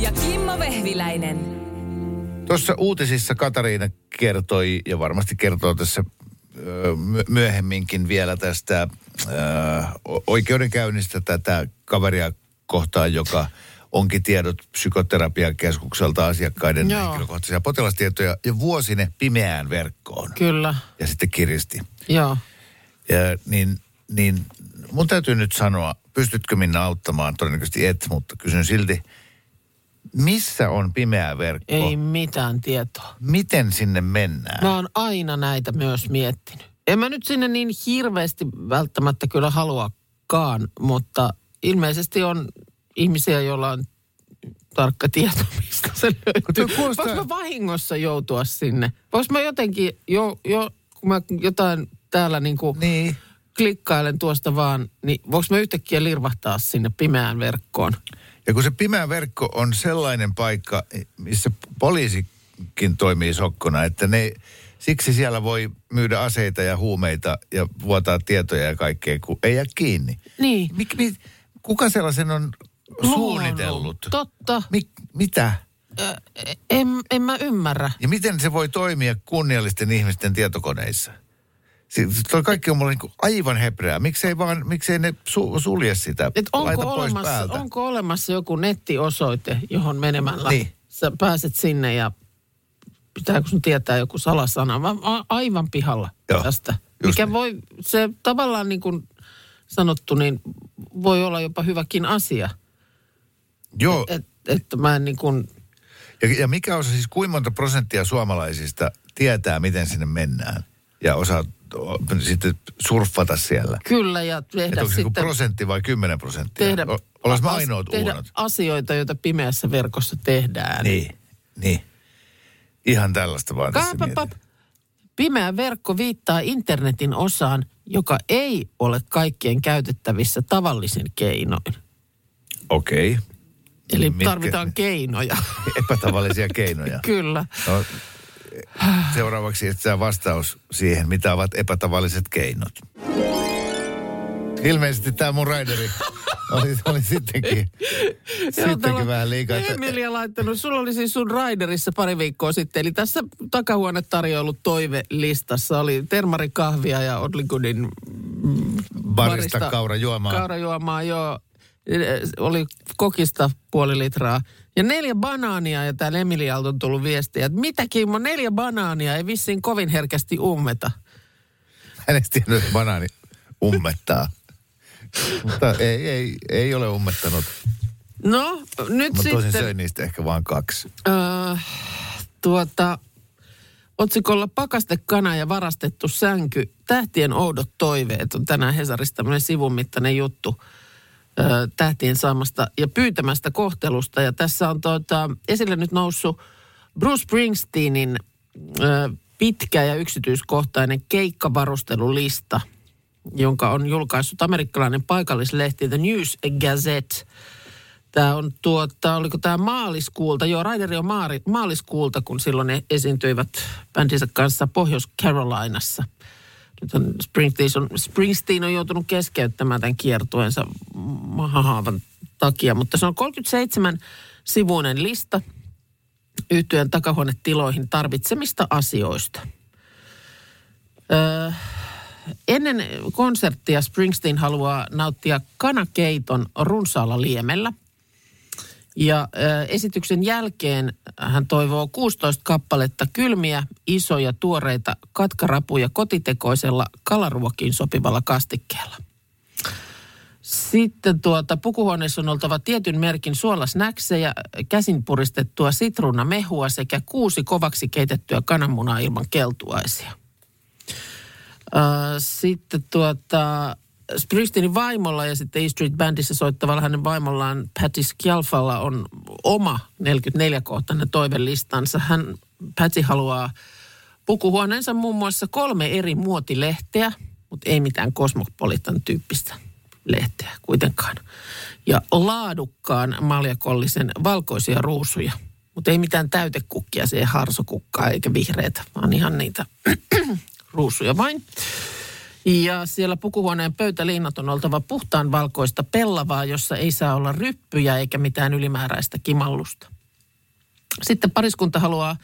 Ja Kimmo Vehviläinen. Tuossa uutisissa Katariina kertoi, ja varmasti kertoo tässä myöhemminkin vielä tästä oikeudenkäynnistä tätä kaveria kohtaan, joka onkin tiedot psykoterapiakeskukselta asiakkaiden Joo. henkilökohtaisia potilastietoja ja vuosine pimeään verkkoon. Kyllä, Ja sitten kiristi. joo. Ja, niin, niin mun täytyy nyt sanoa, pystytkö Minna auttamaan? Todennäköisesti et, mutta kysyn silti. Missä on pimeä verkko? Ei mitään tietoa. Miten sinne mennään? Mä oon aina näitä myös miettinyt. En mä nyt sinne niin hirveästi välttämättä kyllä haluakaan, mutta ilmeisesti on ihmisiä, joilla on tarkka tieto, mistä se löytyy. kuulostaa- Voinko mä vahingossa joutua sinne? Voinko mä jotenkin, jo, jo, kun mä jotain täällä niin kuin Niin. klikkailen tuosta vaan, niin voinko mä yhtäkkiä lirvahtaa sinne pimeään verkkoon? Ja kun se pimeä verkko on sellainen paikka, missä poliisikin toimii sokkona, että ne, siksi siellä voi myydä aseita ja huumeita ja vuotaa tietoja ja kaikkea, kun ei jää kiinni. Niin. Mik, mi, kuka sellaisen on suunnitellut? Totta. Mik, mitä? Ö, En, en mä ymmärrä. Ja miten se voi toimia kunniallisten ihmisten tietokoneissa? Si- Tuo kaikki on mulle niin aivan hebreää. Miksei, vaan, miksei ne su- sulje sitä, Et onko, laita pois olemassa, päältä? onko olemassa joku nettiosoite, johon menemällä Niin. sä pääset sinne ja pitääkö sun tietää joku salasana? Mä aivan pihalla Joo, tästä. Mikä niin. voi, se tavallaan niin kuin sanottu, niin voi olla jopa hyväkin asia. Joo, Että et mä en niin kuin, ja, ja mikä osa siis, kuinka monta prosenttia suomalaisista tietää, miten sinne mennään? Ja osaa sitten surffata siellä. kyllä ja tehdä onko joku sitten... prosentti vai kymmenen prosenttia? tehdä, O- Olas as- ainoat tehdä uunot. asioita, joita pimeässä verkossa tehdään. Niin, niin. Ihan tällaista vaan tässä Kaapapap. Pimeä verkko viittaa internetin osaan, joka ei ole kaikkien käytettävissä tavallisin keinoin. Okei. Eli Mitkä- tarvitaan keinoja. Epätavallisia keinoja. Kyllä. No, seuraavaksi etsää vastaus siihen, mitä ovat epätavalliset keinot. Ilmeisesti tämä mun raideri oli, oli sittenkin, sittenkin vähän liikaa. että- Emilia laittanut, sulla oli siis sun Riderissa pari viikkoa sitten, eli tässä takahuonetarjoilut toivelistassa oli termarikahvia ja Odligoodin Barista kaurajuomaa. Kaurajuomaa, joo. Oli kokista puoli litraa. Ja neljä banaania, ja täällä Emilialta on tullut viestiä, että mitä Kimmo, neljä banaania ei vissiin kovin herkästi ummeta. Hän ei tiennyt, että banaani ummettaa. Mutta ei, ei, ei ole ummettanut. No, nyt Mä sitten... söin niistä ehkä vain kaksi. Äh, tuota, otsikolla pakastekana ja varastettu sänky. Tähtien oudot toiveet on tänään Hesarissa tämmöinen sivun mittainen juttu äh, tähtien saamasta ja pyytämästä kohtelusta. Ja tässä on tuota, esille nyt noussut Bruce Springsteenin äh, pitkä ja yksityiskohtainen keikkavarustelulista, jonka on julkaissut amerikkalainen paikallislehti The News Gazette – Tämä on tuota, oliko tämä maaliskuulta, joo, Raideri on maaliskuulta, kun silloin ne esiintyivät bändinsä kanssa Pohjois-Carolinassa. Springsteen on, Springsteen on joutunut keskeyttämään tämän kiertueensa mahahaavan takia, mutta se on 37 sivuinen lista yhtyeen takahuonetiloihin tarvitsemista asioista. Öö, ennen konserttia Springsteen haluaa nauttia kanakeiton runsaalla liemellä. Ja ö, esityksen jälkeen hän toivoo 16 kappaletta kylmiä, isoja, tuoreita katkarapuja kotitekoisella kalaruokiin sopivalla kastikkeella. Sitten tuota, pukuhuoneessa on oltava tietyn merkin suolasnäksejä, käsin puristettua sitruunamehua sekä kuusi kovaksi keitettyä kananmunaa ilman keltuaisia. Sitten tuota, Springsteenin vaimolla ja sitten E Street Bandissa soittavalla hänen vaimollaan Patty Scialfalla on oma 44-kohtainen toivelistansa. Hän, Patty haluaa pukuhuoneensa muun muassa kolme eri muotilehteä, mutta ei mitään kosmopolitan tyyppistä lehteä kuitenkaan. Ja laadukkaan maljakollisen valkoisia ruusuja, mutta ei mitään täytekukkia, se ei harsokukkaa eikä vihreitä, vaan ihan niitä ruusuja vain. Ja siellä pukuhuoneen pöytäliinat on oltava puhtaan valkoista pellavaa, jossa ei saa olla ryppyjä eikä mitään ylimääräistä kimallusta. Sitten pariskunta haluaa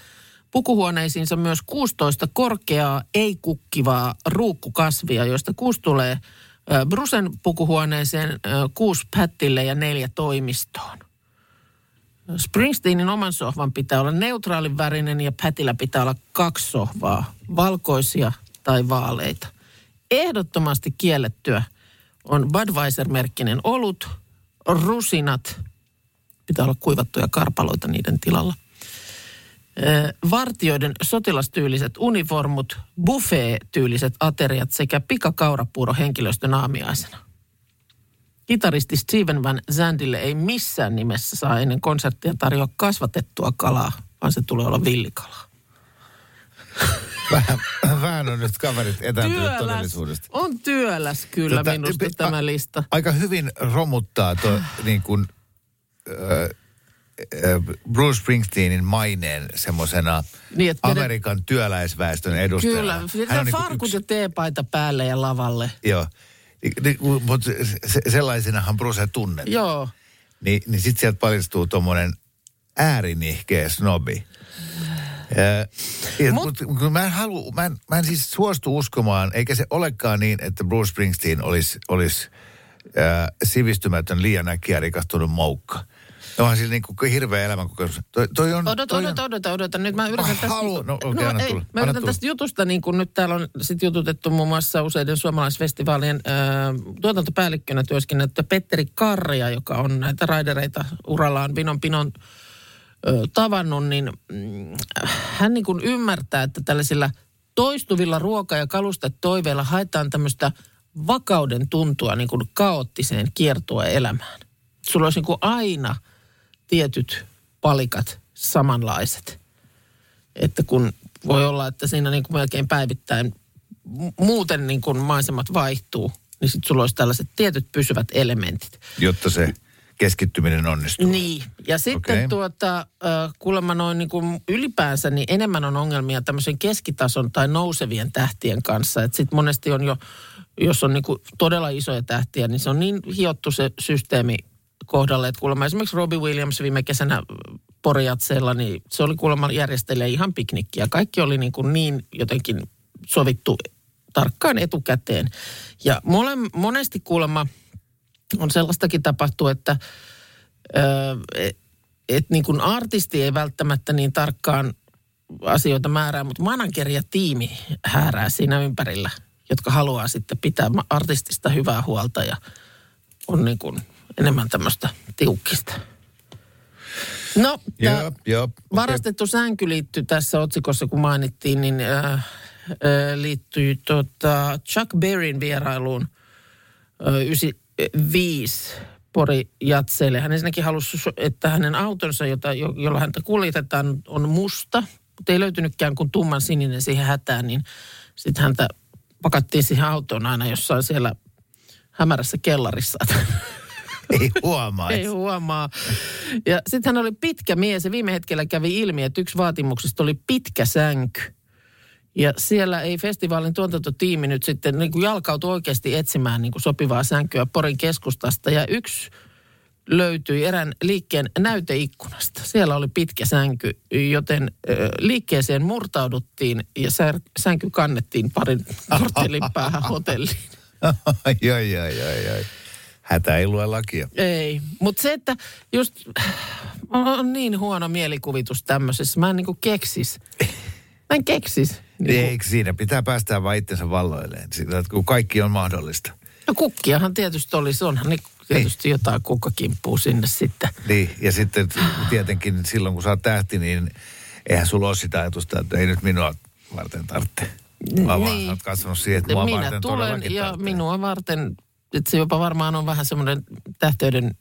pukuhuoneisiinsa myös 16 korkeaa, ei-kukkivaa ruukkukasvia, joista kuusi tulee Brusen pukuhuoneeseen, kuusi Pättille ja neljä toimistoon. Springsteenin oman sohvan pitää olla neutraalin värinen ja Pätillä pitää olla kaksi sohvaa, valkoisia tai vaaleita. Ehdottomasti kiellettyä on Budweiser-merkkinen olut, rusinat, pitää olla kuivattuja karpaloita niiden tilalla. Vartioiden sotilastyyliset uniformut, buffet-tyyliset ateriat sekä pikakaurapuuro henkilöstön aamiaisena. Kitaristi Steven Van Zandille ei missään nimessä saa ennen konserttia tarjoa kasvatettua kalaa, vaan se tulee olla villikalaa. Vähän, vähän on nyt kaverit etääntynyt todellisuudesta. on työläs kyllä Tota, minusta a- tämä lista. Aika hyvin romuttaa tuo niin kuin, ö, Bruce Springsteenin maineen semmoisena Niin, Amerikan työläisväestön edustajana. Kyllä, Hän on niin kuin farkut yksi- ja teepaita päälle ja lavalle. Joo. Mutta se, sellaisenahan Bruce tunnetaan. Joo. Niin, niin sitten sieltä paljastuu tuommoinen äärinihkeä snobi. Ja, Mut- mut, mä, en halu, mä, en, mä en siis suostu uskomaan, eikä se olekaan niin, että Bruce Springsteen olisi, olisi äh, sivistymätön, liian äkkiä rikastunut moukka. Onhan sillä niin kuin hirveä elämänkokemus. Toi, toi on, Odota, toi odota, on, odota, odota. Nyt mä yritän tästä... haluan- no, okei, anna ei, tulla, mä anna yritän tulla. tästä jutusta, niin kuin nyt täällä on sit jututettu muun muassa useiden suomalaisfestivaalien äh, tuotantopäällikkönä työskennellyttä Petteri Karja, joka on näitä raidereita urallaan vinon pinon ö, tavannut, niin mm, hän niin kuin ymmärtää, että tällaisilla toistuvilla ruoka- ja kalustetoiveilla haetaan tämmöistä vakauden tuntua niin kuin kaoottiseen kiertoa elämään. Sulla olisi niin kuin aina tietyt palikat samanlaiset. Että kun voi olla, että siinä niin kuin melkein päivittäin mu- muuten niin kuin maisemat vaihtuu, niin sitten sulla olisi tällaiset tietyt pysyvät elementit. jotta se keskittyminen onnistuu. Niin, ja sitten okay. tuota, kuulemma noin niin kuin ylipäänsä, niin enemmän on ongelmia tämmöisen keskitason tai nousevien tähtien kanssa. Että sitten monesti on jo, jos on niin kuin todella isoja tähtiä, niin se on niin hiottu se systeemi kohdalle, että kuulemma esimerkiksi Robbie Williams viime kesänä Porijatseella, niin se oli kuulemma järjestelee ihan piknikkiä. Kaikki oli niin, kuin niin jotenkin sovittu tarkkaan etukäteen. Ja mole, monesti kuulemma on sellaistakin tapahtuu, että Öö, että niin kuin artisti ei välttämättä niin tarkkaan asioita määrää, mutta manageri ja tiimi häärää siinä ympärillä, jotka haluaa sitten pitää artistista hyvää huolta ja on niin kuin enemmän tämmöistä tiukkista. No, joo. okei. varastettu sänky liittyy tässä otsikossa, kun mainittiin, niin äh, äh, liittyy tota Chuck Berryn vierailuun äh, 95 Pori Jatseille. Hän ensinnäkin halusi, että hänen autonsa, jota, jo- jolla häntä kuljetetaan, on musta, mutta ei löytynytkään kuin tumman sininen siihen hätään, niin sitten häntä pakattiin siihen autoon aina jossain siellä hämärässä kellarissa. Ei huomaa. Ei huomaa. Ja sitten hän oli pitkä mies ja viime hetkellä kävi ilmi, että yksi vaatimuksista oli pitkä sänky. Ja siellä ei festivaalin tuotantotiimi nyt sitten niin kuin jalkautui oikeasti etsimään niin kuin sopivaa sänkyä Porin keskustasta. Ja yksi löytyi erään liikkeen näyteikkunasta. Siellä oli pitkä sänky, joten liikkeeseen murtauduttiin ja sänky kannettiin parin korttelin päähän hotelliin. ai, ai, ai, ai. Hätä ei lue lakia. Ei, mutta se, että just on niin huono mielikuvitus tämmöisessä. Mä en niinku keksis. Mä en keksis. Niinku, Eikö siinä pitää päästää vaan itsensä valloilleen, sitä, että kun kaikki on mahdollista. no kukkiahan tietysti olisi, onhan niin tietysti jotain kukkakimppuu sinne sitten. Niin, ja sitten tietenkin silloin kun sä oot tähti, niin eihän sulla ole sitä ajatusta, että ei nyt minua varten tarvitse. Vaan, vaan Niin. oot katsonut siihen, että mua Minä varten tulen ja tarvitsee. minua varten että se jopa varmaan on vähän semmoinen tähteyden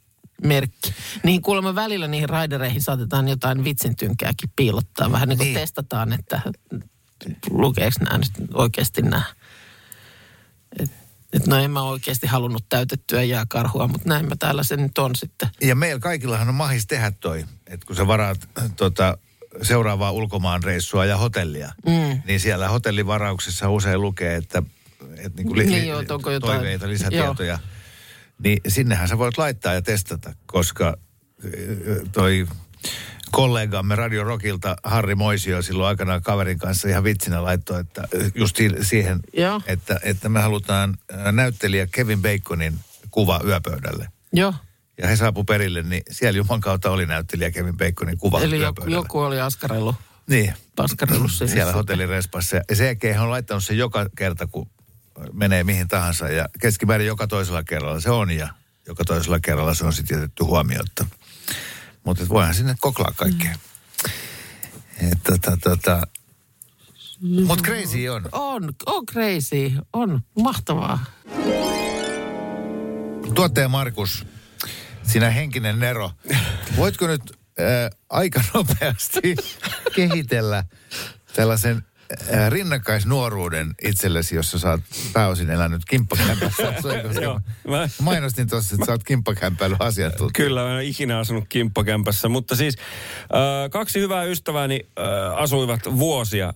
merkki. Niin kuulemma välillä niihin raidereihin saatetaan jotain vitsintynkääkin piilottaa. Vähän niin kuin Niin. testataan, että lukeeko nämä nyt oikeasti nämä. Et, et no en mä oikeasti halunnut täytettyä jääkarhua, mutta näin mä täällä se nyt on sitten. Ja meillä kaikillahan on mahis tehdä toi, että kun sä varaat tota, seuraavaa ulkomaan reissua ja hotellia, mm. niin siellä hotellivarauksessa usein lukee, että, että niin kuin li, Niin joo, onko jotain- toiveita, lisätietoja. Niin sinnehän sä voit laittaa ja testata, koska toi kollegamme Radio Rockilta Harri Moisio silloin aikanaan kaverin kanssa ihan vitsinä laittoi, että just si- siihen, Joo. että, että me halutaan ä, näyttelijä Kevin Baconin kuva yöpöydälle. Joo, Ja he saapu perille, niin siellä Juman kautta oli näyttelijä Kevin Baconin kuva eli joku, joku oli askarellut, Niin, paskarellut siellä sitten. hotellirespassa. Ja sen jälkeen he on laittanut sen joka kerta, kun menee mihin tahansa. Ja keskimäärin joka toisella kerralla se on ja joka toisella kerralla se on sitten jätetty huomiotta. Mutta voihan sinne koklaa kaikkea. Mm. Tota, tota. Mutta crazy on. On, on crazy, on mahtavaa. Tuottaja Markus, sinä henkinen Nero, voitko nyt äh, aika nopeasti kehitellä tällaisen rinnakkaisnuoruuden itsellesi, jossa sä oot pääosin elänyt kimppakämpässä. Joo, mä- Mainostin tuossa, että sä oot kimppakämpäily asiantuntija. Kyllä, mä en ole ikinä asunut kimppakämpässä, mutta siis äh, kaksi hyvää ystävääni äh, asuivat vuosia äh,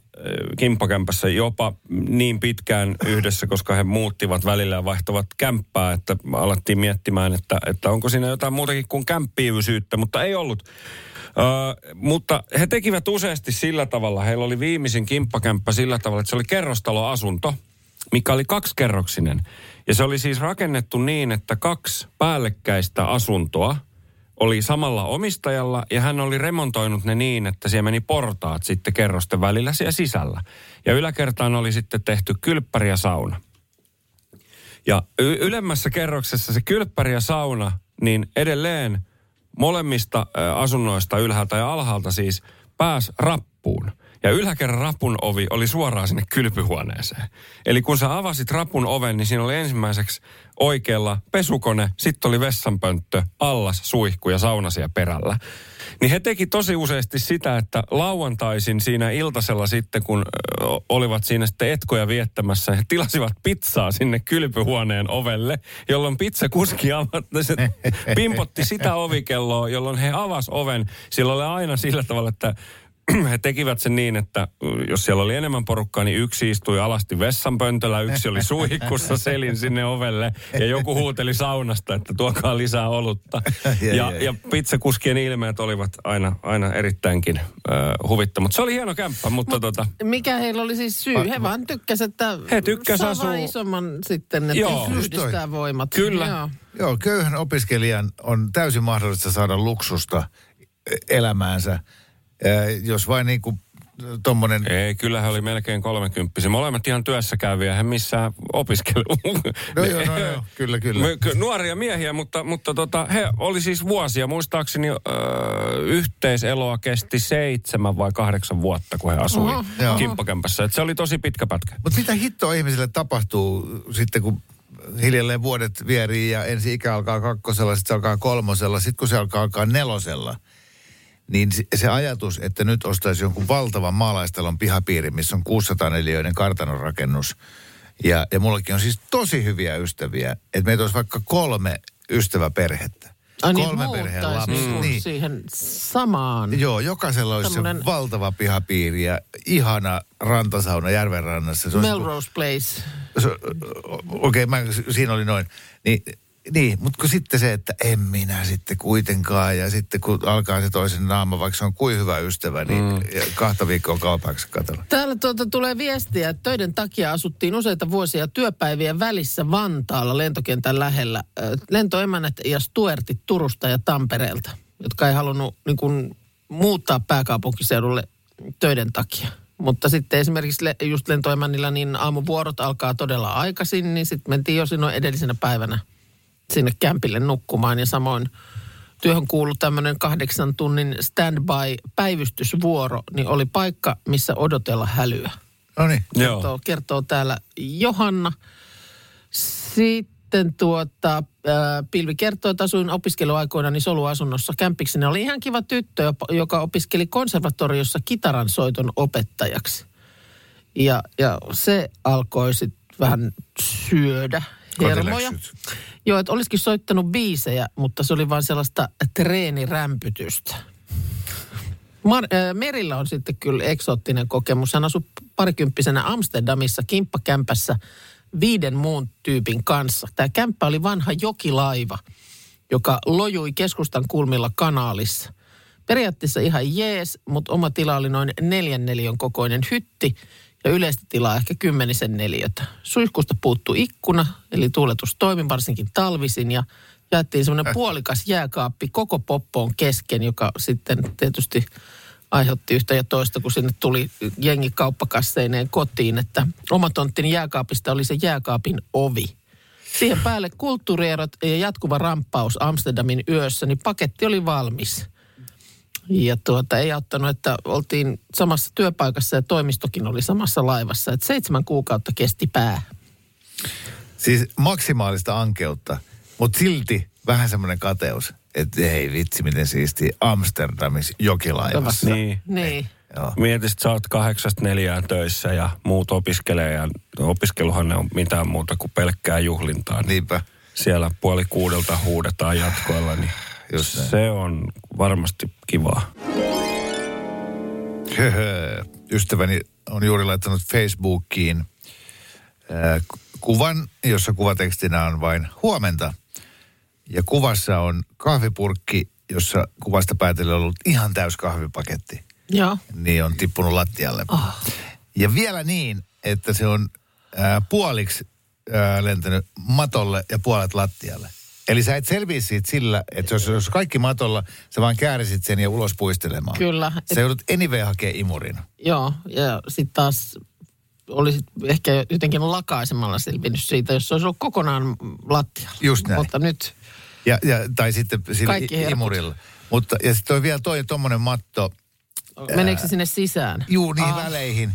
kimppakämpässä jopa niin pitkään yhdessä, koska he muuttivat välillä ja vaihtavat kämppää, että alettiin miettimään, että, että onko siinä jotain muutakin kuin kämppiivisyyttä, mutta ei ollut. Mutta he tekivät useasti sillä tavalla, heillä oli viimeisin kimppakämppä sillä tavalla, että se oli kerrostaloasunto, mikä oli kaksikerroksinen. Ja se oli siis rakennettu niin, että kaksi päällekkäistä asuntoa oli samalla omistajalla ja hän oli remontoinut ne niin, että siellä meni portaat sitten kerrosten välillä siellä sisällä. Ja yläkertaan oli sitten tehty kylppäri ja sauna. Ja y- ylemmässä kerroksessa se kylppäri ja sauna, niin edelleen molemmista asunnoista ylhäältä ja alhaalta siis pääs rappuun. Ja yläkerran rapun ovi oli suoraan sinne kylpyhuoneeseen. Eli kun sä avasit rapun oven, niin siinä oli ensimmäiseksi oikealla pesukone, sitten oli vessanpönttö, allas, suihku ja sauna siellä perällä. Niin he teki tosi useasti sitä, että lauantaisin siinä iltasella sitten, kun olivat siinä sitten etkoja viettämässä, he tilasivat pizzaa sinne kylpyhuoneen ovelle, jolloin pizzakuski avatti, se pimpotti sitä ovikelloa, jolloin he avas oven. Sillä oli aina sillä tavalla, että he tekivät sen niin, että jos siellä oli enemmän porukkaa, niin yksi istui alasti vessanpöntöllä, yksi oli suihkussa selin sinne ovelle ja joku huuteli saunasta, että tuokaa lisää olutta. Ja, Ja, pizzakuskien ilmeet olivat aina, aina erittäinkin äh, huvittamat. Mutta se oli hieno kämppä, mutta tota, Mikä heillä oli siis syy? He vaan tykkäsivät, että He tykkäs saa asua- isomman sitten, että Joo, yhdistää voimat. Kyllä. Joo. Joo, köyhän opiskelijan on täysin mahdollista saada luksusta e- elämäänsä, Ää, jos vain niin kuin tommonen... ei, kyllä he oli melkein kolmekymppisiä. Molemmat ihan työssä käyviä, he missään opiskelu. No joo, no joo, kyllä, kyllä. Nuoria miehiä, mutta, mutta tota, he oli siis vuosia. Muistaakseni öö, yhteiseloa kesti seitsemän vai kahdeksan vuotta, kun he asui Oho, kimppakämpässä. Et se oli tosi pitkä pätkä. Mutta mitä hittoa ihmisille tapahtuu sitten, kun hiljalleen vuodet vierii ja ensi ikä alkaa kakkosella, sitten se alkaa kolmosella, sitten kun se alkaa alkaa nelosella, niin se- ajatus, että nyt ostaisi jonkun valtavan maalaistalon pihapiiri, missä on 600 neliöinen kartanorakennus, ja, ja mullakin on siis tosi hyviä ystäviä, että meitä olisi vaikka kolme ystäväperhettä. Ai niin, kolme perheen lapsi. niinku Niin. siihen samaan. Joo, jokaisella olisi Tämmönen- se valtava pihapiiri ja ihana rantasauna järven rannassa. Se Melrose Place. se- Okei, okay, siinä oli noin. Niin, niin mutta kun sitten se, että en minä sitten kuitenkaan. Ja sitten kun alkaa se toisen naama, vaikka se on kuin hyvä ystävä, niin mm. kahta viikkoa kaupaksi katsella. Täällä tuota tulee viestiä, että töiden takia asuttiin useita vuosia työpäivien välissä Vantaalla lentokentän lähellä. Lentoemännät ja Stuartit Turusta ja Tampereelta, jotka ei halunnut niin kuin, muuttaa pääkaupunkiseudulle töiden takia. Mutta sitten esimerkiksi le- just lentoemännillä niin aamuvuorot alkaa todella aikaisin, niin sitten mentiin jo silloin edellisenä päivänä sinne kämpille nukkumaan ja samoin työhön kuului tämmöinen kahdeksan tunnin standby-päivystysvuoro, niin oli paikka, missä odotella hälyä. No niin. Kertoo, kertoo täällä Johanna. sitten tuota, äh, Pilvi kertoo, että asuin opiskeluaikoina niin soluasunnossa kämpikseni. Oli ihan kiva tyttö, joka opiskeli konservatoriossa kitaran soiton opettajaksi. Ja, ja se alkoi sitten vähän syödä hermoja. Joo, että olisikin soittanut biisejä, mutta se oli vain sellaista treenirämpytystä. Mar- äh, Merillä on sitten kyllä eksoottinen kokemus. Hän asui parikymppisenä Amsterdamissa kimppakämpässä viiden muun tyypin kanssa. Tämä kämppä oli vanha jokilaiva, joka lojui keskustan kulmilla kanaalissa. Periaatteessa ihan jees, mutta oma tila oli noin neljän neliön kokoinen hytti ja yleistä tilaa ehkä kymmenisen neliötä. Suihkusta puuttui ikkuna, eli tuuletus toimi varsinkin talvisin ja jaettiin semmoinen puolikas jääkaappi koko poppoon kesken, joka sitten tietysti aiheutti yhtä ja toista, kun sinne tuli jengi kauppakasseineen kotiin, että oma tonttini jääkaapista oli se jääkaapin ovi. Siihen päälle kulttuurierot ja jatkuva ramppaus Amsterdamin yössä, niin paketti oli valmis. Ja tuota, ei auttanut, että oltiin samassa työpaikassa ja toimistokin oli samassa laivassa. Että seitsemän kuukautta kesti pää. Siis maksimaalista ankeutta, mutta silti vähän semmoinen kateus, että ei vitsi miten siisti Amsterdamissa jokilaivassa. Niin. Niin. Joo. Mietit, että sä oot kahdeksasta neljään töissä ja muut opiskelee ja opiskeluhan ne on mitään muuta kuin pelkkää juhlintaa. Niin Niinpä. siellä puoli kuudelta huudetaan jatkoilla, niin Just näin. se on varmasti kivaa. Höhö. Ystäväni on juuri laittanut Facebookiin äh, ku- kuvan, jossa kuvatekstinä on vain huomenta. Ja kuvassa on kahvipurkki, jossa kuvasta päätellen on ollut ihan täys kahvipaketti. Joo. Niin on tippunut lattialle. Oh. Ja vielä niin, että se on ää, puoliksi ää, lentänyt matolle ja puolet lattialle. Eli sä et selviä siitä sillä, että jos, jos kaikki matolla, sä vaan käärisit sen ja ulos puistelemaan. Kyllä. Sä joudut anyway hakee imurin. Joo, ja sitten taas olisit ehkä jotenkin lakaisemalla selvinnyt siitä, jos se olisi ollut kokonaan lattialla. Just näin. Mutta nyt, Ja, ja, tai sitten sillä imurilla. Mutta, ja sitten on vielä toi tommonen matto, meneekö se sinne sisään? juu niihin Ah, väleihin.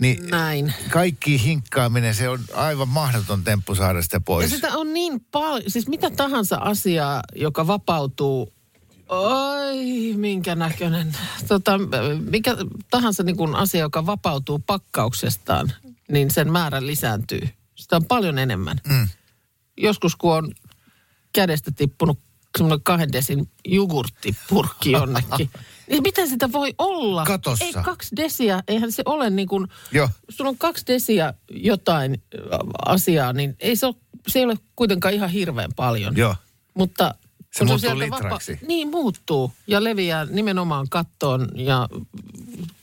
Niin Näin. kaikki hinkkaaminen, se on aivan mahdoton temppu saada sitä Ja pois. sitä on niin paljon, siis mitä tahansa asiaa, joka vapautuu, oi minkä näköinen, tota, mikä tahansa niin kuin asia, joka vapautuu pakkauksestaan, niin sen määrä lisääntyy. Sitä on paljon enemmän. Mm. Joskus kun on kädestä tippunut semmoinen kahden desin jogurttipurkki jonnekin, niin miten sitä voi olla? Katossa. Ei kaksi desiä, eihän se ole niin kuin, Joo. sulla on kaksi desiä jotain ä, asiaa, niin ei se, ole, se ei ole kuitenkaan ihan hirveän paljon. Joo. Mutta Se muuttuu sieltä litraksi. niin muuttuu ja leviää nimenomaan kattoon ja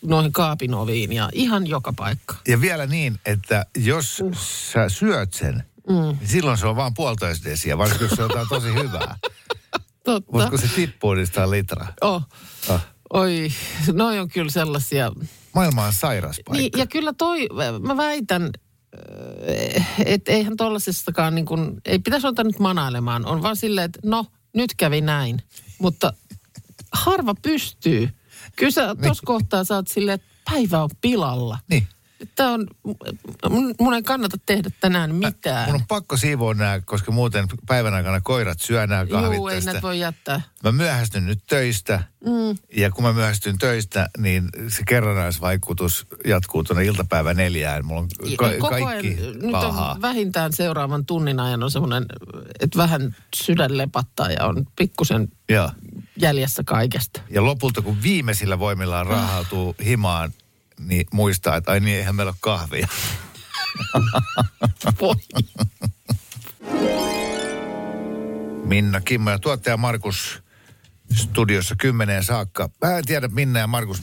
noihin kaapin oviin ja ihan joka paikka. Ja vielä niin, että jos sä syöt sen, mm. niin silloin se on vaan puolitoista desiä, varsinkin jos se on tosi hyvää. Totta. Mutta kun se tippuu, niin sitä on litra. Oh. Ah. Oi, noi on kyllä sellaisia. Maailma on sairas paikka. Niin, ja kyllä toi, mä väitän, että eihän tollasestakaan niin kuin, ei pitäisi ottaa nyt manailemaan. On vaan silleen, että no, nyt kävi näin. Mutta harva pystyy. Kyllä sä tuossa kohtaa saat silleen, että päivä on pilalla. Niin. Tämä on, mun, mun ei kannata tehdä tänään mitään. Mun on pakko siivoa nämä, koska muuten päivän aikana koirat syö nämä kahvit Juu, ei näitä voi jättää. Mä myöhästyn nyt töistä. Mm. Ja kun mä myöhästyn töistä, niin se kerrannaisvaikutus jatkuu tuonne iltapäivä neljään. Mulla on ka- Koko kaikki ajan, nyt on vähintään seuraavan tunnin ajan on semmoinen, että vähän sydän lepattaa ja on pikkusen Joo. jäljessä kaikesta. Ja lopulta, kun viimeisillä voimillaan rahautuu himaan, niin muistaa, että ai niin, eihän meillä ole kahvia. Voi. Minna, Kimmo ja tuottaja Markus studiossa kymmeneen saakka. Mä en tiedä, Minna ja Markus,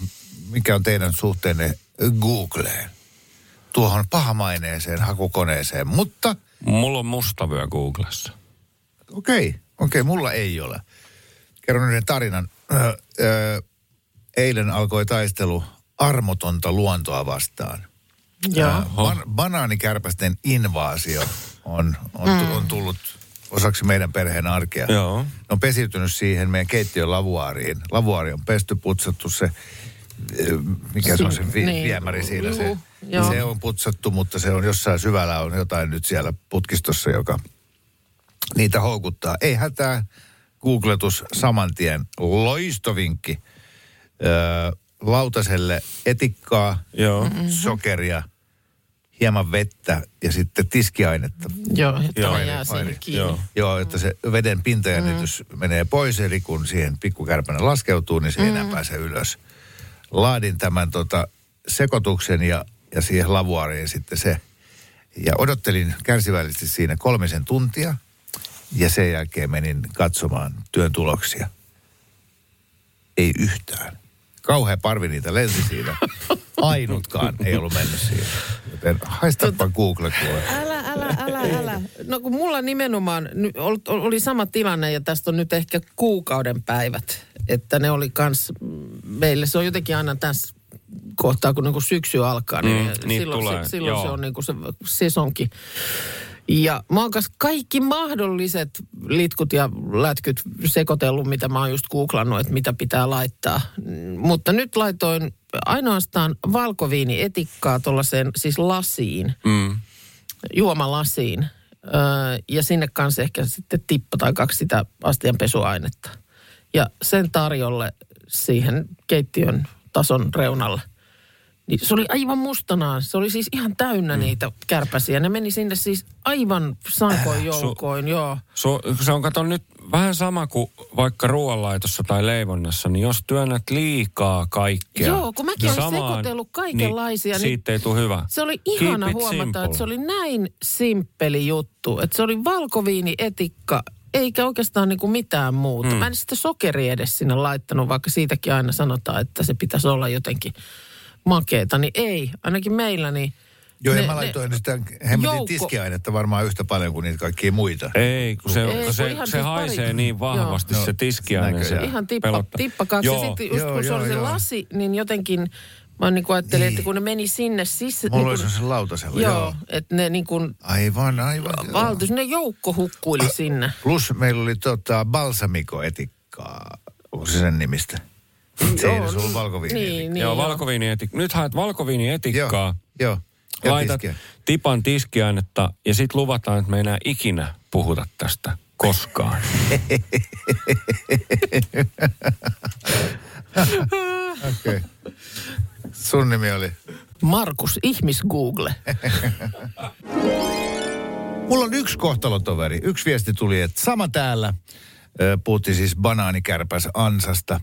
mikä on teidän suhteenne Googleen. Tuohon pahamaineeseen hakukoneeseen, mutta Mulla on mustavyö Googlessa. okei, okei, mulla ei ole. Kerron yhden tarinan. Ö, ö, eilen alkoi taistelu armotonta luontoa vastaan. Joo. Ää, Ban- banaanikärpästen invaasio on, on, mm. on tullut osaksi meidän perheen arkea. Joo. Ne on pesiytynyt siihen meidän keittiön lavuaariin. Lavuaari on pesty, putsattu se, ö, mikä se on se vi- Niin. viemäri siinä. Se, joo. se on putsattu, mutta se on jossain syvällä on jotain nyt siellä putkistossa, joka niitä houkuttaa. Ei hätää, googletus saman tien. Loistovinkki. Öö, lautaselle etikkaa, Joo. sokeria, hieman vettä ja sitten tiskiainetta. Joo, että Joo, jää siihen kiinni. Joo. Joo, että se veden pintajännitys mm. menee pois, eli kun siihen pikkukärpänä laskeutuu, niin se ei enää pääse ylös. Laadin tämän tota, sekoituksen ja, ja siihen lavuaariin sitten se. Ja odottelin kärsivällisesti siinä kolmisen tuntia. Ja sen jälkeen menin katsomaan työn tuloksia. Ei yhtään. Kauhea parvi niitä lensi siinä. Ainutkaan ei ollut mennyt siinä. Joten haistapa Google kuule. Älä, älä, älä, älä. No kun mulla nimenomaan oli sama tilanne ja tästä on nyt ehkä kuukauden päivät. Että ne oli kans, meille se on jotenkin aina tässä kohtaa, kun niinku syksy alkaa, niin, Mm, niitä silloin, tulee, se, silloin se joo. on niinku se sesonki. Ja mä oon kaikki mahdolliset litkut ja lätkyt sekoitellut, mitä mä oon just googlannut, että mitä pitää laittaa. Mutta nyt laitoin ainoastaan valkoviinietikkaa tuollaiseen siis lasiin Mm. juomalasiin. Öö, ja sinne kanssa ehkä sitten tippa tai kaksi sitä astianpesuainetta. Ja sen tarjolle siihen keittiön tason reunalle. Niin se oli aivan mustanaan. Se oli siis ihan täynnä mm. niitä kärpäsiä. Ne meni sinne siis aivan sankoin joukoin, joo. So, se on kato nyt vähän sama kuin vaikka ruoanlaitossa tai leivonnassa, niin jos työnnät liikaa kaikkea. Joo, kun mäkin olen sekoitellut kaikenlaisia, Niin niin- siitä ei tule hyvä. Se oli ihana huomata, simple. että se oli näin simppeli juttu. Että se oli valkoviini, etikka, eikä oikeastaan niin kuin mitään muuta. Mm. Mä en sitä sokeri edes sinne laittanut, vaikka siitäkin aina sanotaan, että se pitäisi olla jotenkin makeeta. Niin ei, ainakin meillä niin... Joo, ne- ja mä ne- laitoin sitä hemmetin tiskiainetta varmaan yhtä paljon kuin niitä kaikkia muita. Ei, kun se, Ei, kun se, ihan se siis haisee pari- niin vahvasti Joo. se tiskiainen. Se. Ihan tippa, pelottaa. tippa kaksi. Joo. Ja sitten just Joo, kun se joo, oli se lasi, niin jotenkin... Mä niin kuin ajattelin, Niin. että kun ne meni sinne sisään... Mulla niin olisi kuin, se lautasella, joo, joo. että ne niin kuin Aivan, aivan. valtuus, ne joukko hukkuili sinne. Plus meillä oli tota balsamikoetikkaa. Onko se sen nimistä? Se ollut niin, valkoviini. Niin, niin, Joo, joo. valkoviinietikkaa. Nyt haet valkoviinietikkaa. Joo, joo. Ja laitat tiskiä. tipan tiskiainetta ja sitten luvataan, että me ei enää ikinä puhuta tästä koskaan. Okei. Okay. Sun nimi oli? Markus, ihmis Google. Mulla on yksi kohtalotoveri. Yksi viesti tuli, että sama täällä. Puhuttiin siis banaanikärpäs ansasta.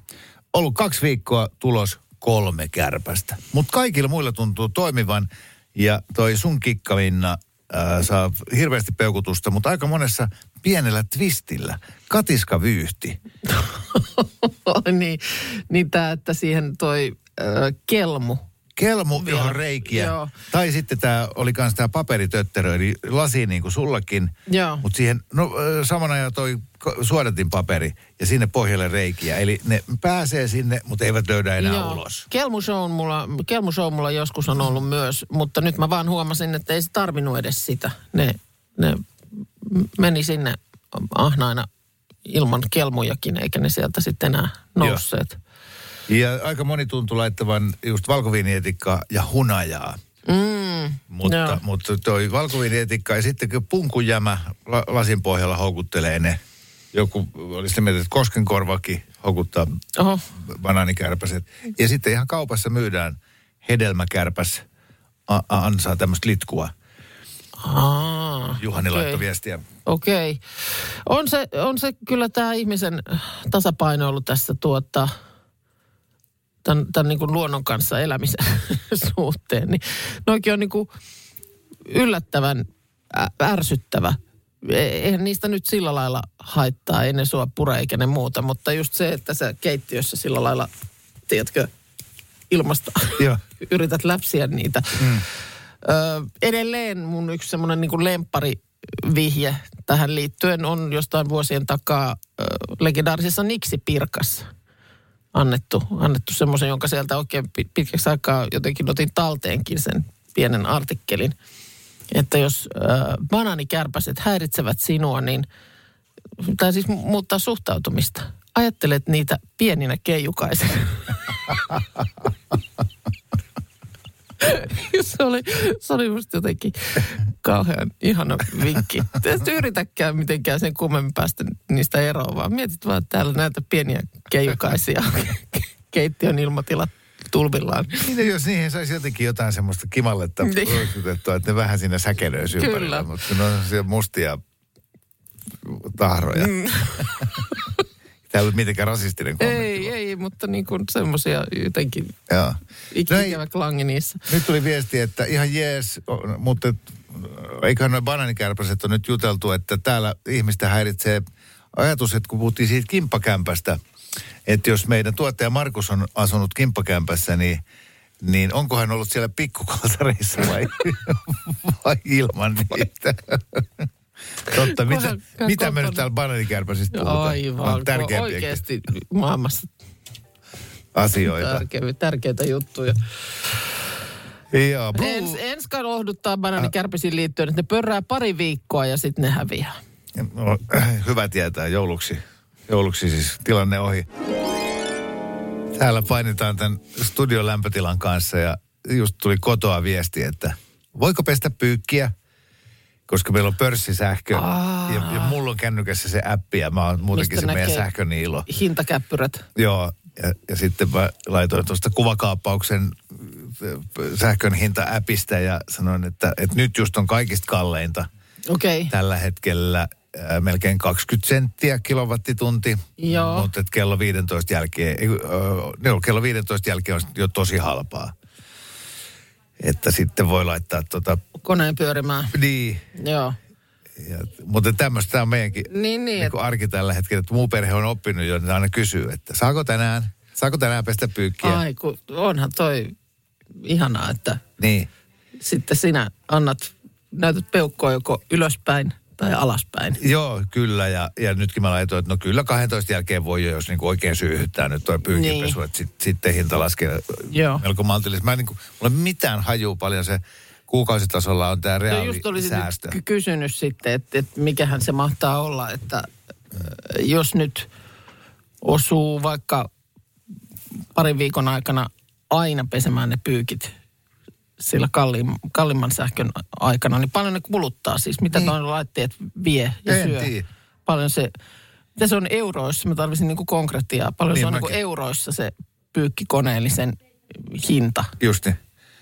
Ollut kaksi viikkoa tulos kolme kärpästä. Mutta kaikilla muilla tuntuu toimivan. Ja toi sun kikkavinna äh, saa hirveästi peukutusta, mutta aika monessa pienellä twistillä. Katiska vyyhti. niin, niin tää, että siihen toi äh, kelmu. Kelmu, Vielä. johon reikiä. Joo. Tai sitten tämä oli myös tämä paperitötterö, eli lasi niin kuin sullakin. Joo. Mutta siihen, no samana ajan toi suodatin paperi ja sinne pohjalle reikiä. Eli ne pääsee sinne, mutta eivät löydä enää Joo. ulos. Kelmushow mulla, kelmushow mulla joskus on ollut myös, mutta nyt mä vaan huomasin, että ei se tarvinnut edes sitä. Ne, ne meni sinne ahnaina ilman kelmujakin, eikä ne sieltä sitten enää nousseet. Ja aika moni tuntuu laittavan just valkoviinietikkaa ja hunajaa. Mm, Mutta, joo. mutta toi valkoviinietikka ja sitten kun punkujämä la, lasin pohjalla houkuttelee ne. Joku oli sitä mieltä, että koskenkorvakin houkuttaa Oho. banaanikärpäset. Ja sitten ihan kaupassa myydään hedelmäkärpäs a- a- ansaa tämmöistä litkua. Aa, Juhani okei. laittoi viestiä. Okei. On se, on se kyllä tämä ihmisen tasapaino ollut tässä tuota, tämän, tämän niin kuin luonnon kanssa elämisen suhteen. Niin, noikin on niin kuin yllättävän ärsyttävä. E- Eihän niistä nyt sillä lailla haittaa, ei ne sua pure eikä ne muuta, mutta just se, että sä keittiössä sillä lailla, tiedätkö, ilmasta Joo. yrität läpsiä niitä. Mm. Ö, edelleen mun yksi semmoinen niin lemppari vihje tähän liittyen on jostain vuosien takaa ö, legendaarisessa Niksi-pirkassa annettu, annettu semmoisen, jonka sieltä oikein pi- pitkäksi aikaa jotenkin otin talteenkin sen pienen artikkelin. Että jos ö, banaanikärpäset häiritsevät sinua, niin tai siis mu- muuttaa suhtautumista. Ajattelet niitä pieninä keijukaisina. se oli, se oli musta jotenkin Kauhean ihana vinkki. Et yritäkään mitenkään sen kummemmin päästä niistä eroon, vaan mietit vaan että täällä näitä pieniä keijukaisia keittiön ilmatilat tulvillaan. Niin, jos niihin saisi jotenkin jotain semmoista kimalletta Niin. ruikutettua, että ne vähän siinä säkelöisi ympärillä, mutta ne on siellä mustia tahroja. Mm. Tämä ei ole mitenkään rasistinen kommentti. Ei, ei, mutta niin kuin semmoisia jotenkin Joo. Ikävä klangi niissä. nyt tuli viesti, että ihan jees, mutta eiköhän noin banaanikärpäset on nyt juteltu, että täällä ihmistä häiritsee ajatus, että kun puhuttiin siitä kimppakämpästä, että jos meidän tuottaja Markus on asunut kimppakämpässä, niin niin onko hän ollut siellä pikkukalsareissa vai, vai ilman niitä? Totta, mitä, Kohan- mitä me nyt täällä banaanikärpäsistä puhutaan? Aivan, oikeasti maailmassa asioita. tärkeitä, tärkeitä juttuja. Joo, blue- Ens, enska lohduttaa banaanikärpisiin liittyen, että ne pörrää pari viikkoa ja sitten ne häviää. No, hyvä tietää jouluksi. Jouluksi siis tilanne ohi. Täällä painitaan tämän studion lämpötilan kanssa ja just tuli kotoa viesti, että voiko pestä pyykkiä? Koska meillä on pörssisähkö ja, ja mulla on kännykässä se appi ja mä oon muutenkin Mistä se meidän sähköniilo. Hintakäppyrät. Joo, ja, ja sitten mä laitoin tuosta kuvakaappauksen äh, sähkön hinta-appista ja sanoin, että, että nyt just on kaikista kalleinta. Okay. tällä hetkellä äh, melkein 20 senttiä kilowattitunti. Joo. Mutta kello 15 jälkeen, äh, kello 15 jälkeen on jo tosi halpaa. Että sitten voi laittaa tota, Koneen pyörimään. niin. Joo. Ja, mutta tämmöistä on meidänkin Niin, niin. niin Et, kuin arki tällä hetkellä, että muu perhe on oppinut jo, niin aina kysyy, että saako tänään, saako tänään pestä pyykkiä? ai, kun onhan toi ihanaa, että Niin. sitten sinä annat, näytät peukkoa joko ylöspäin tai alaspäin. Joo, kyllä. Ja, ja nytkin mä laitoin, että no kyllä 12 jälkeen voi jo, jos niinku oikein syyhyttää nyt tuo pyykinpesu, Niin. että sit, sitten hinta laskee Joo. melko maltillisesti. Mä en niinku, mulla ei mitään hajuu paljon se kuukausitasolla on tämä No reaali just olisin säästö. nyt ky- kysynyt sitten, että, että mikähän se mahtaa olla, että äh, jos nyt osuu vaikka parin viikon aikana aina pesemään ne pyykit sillä kalliim, kalliimman sähkön aikana, niin paljon ne kuluttaa siis, mitä Niin. niin. noin laitteet vie ja En syö. tiedä. Paljon se, mitä se on euroissa, mä tarvitsin niinku konkretiaa, paljon Niin se on niinku mäkin. euroissa se pyykkikoneellisen hinta, Just niin.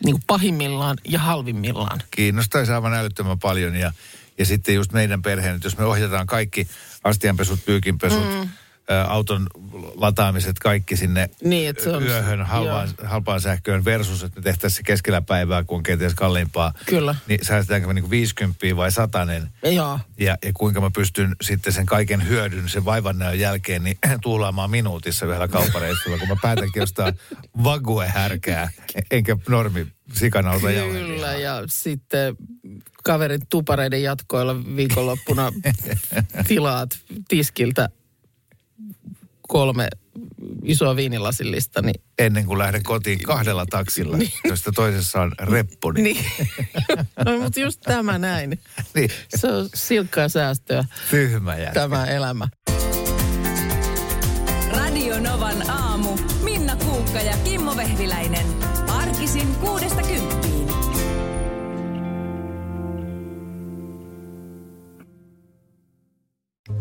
niinku pahimmillaan ja halvimmillaan. Kiinnostaisi aivan älyttömän paljon. Ja, ja sitten just meidän perheen, että jos me ohjataan kaikki astianpesut, pyykinpesut, mm. Auton lataamiset, kaikki sinne Niin, että se on- yöhön halpaan, halpaan sähköön versus, että me tehtäisiin se keskellä päivää, kun on kenties kalliimpaa. Kyllä. Niin säästetäänkö me niin 50 vai satanen? Joo. Ja, ja kuinka mä pystyn sitten sen kaiken hyödyn, sen vaivannäön jälkeen, niin tuulaamaan minuutissa yhdellä kauppareissulla, kun mä päätänkin ostaa vague-härkää, enkä normi sikanauta Kyllä, ja sitten kaverin tupareiden jatkoilla viikonloppuna tilaat tiskiltä kolme isoa viinilasillista, niin, Ennen kuin lähden kotiin kahdella taksilla, josta toisessa on reppuni. niin. no mutta just tämä näin. niin. Se on silkkaa säästöä, Tyhmä jätkä. tämä elämä. Radio Novan aamu. Minna Kuukka ja Kimmo Vehviläinen. Arkisin kuudesta kymppiin.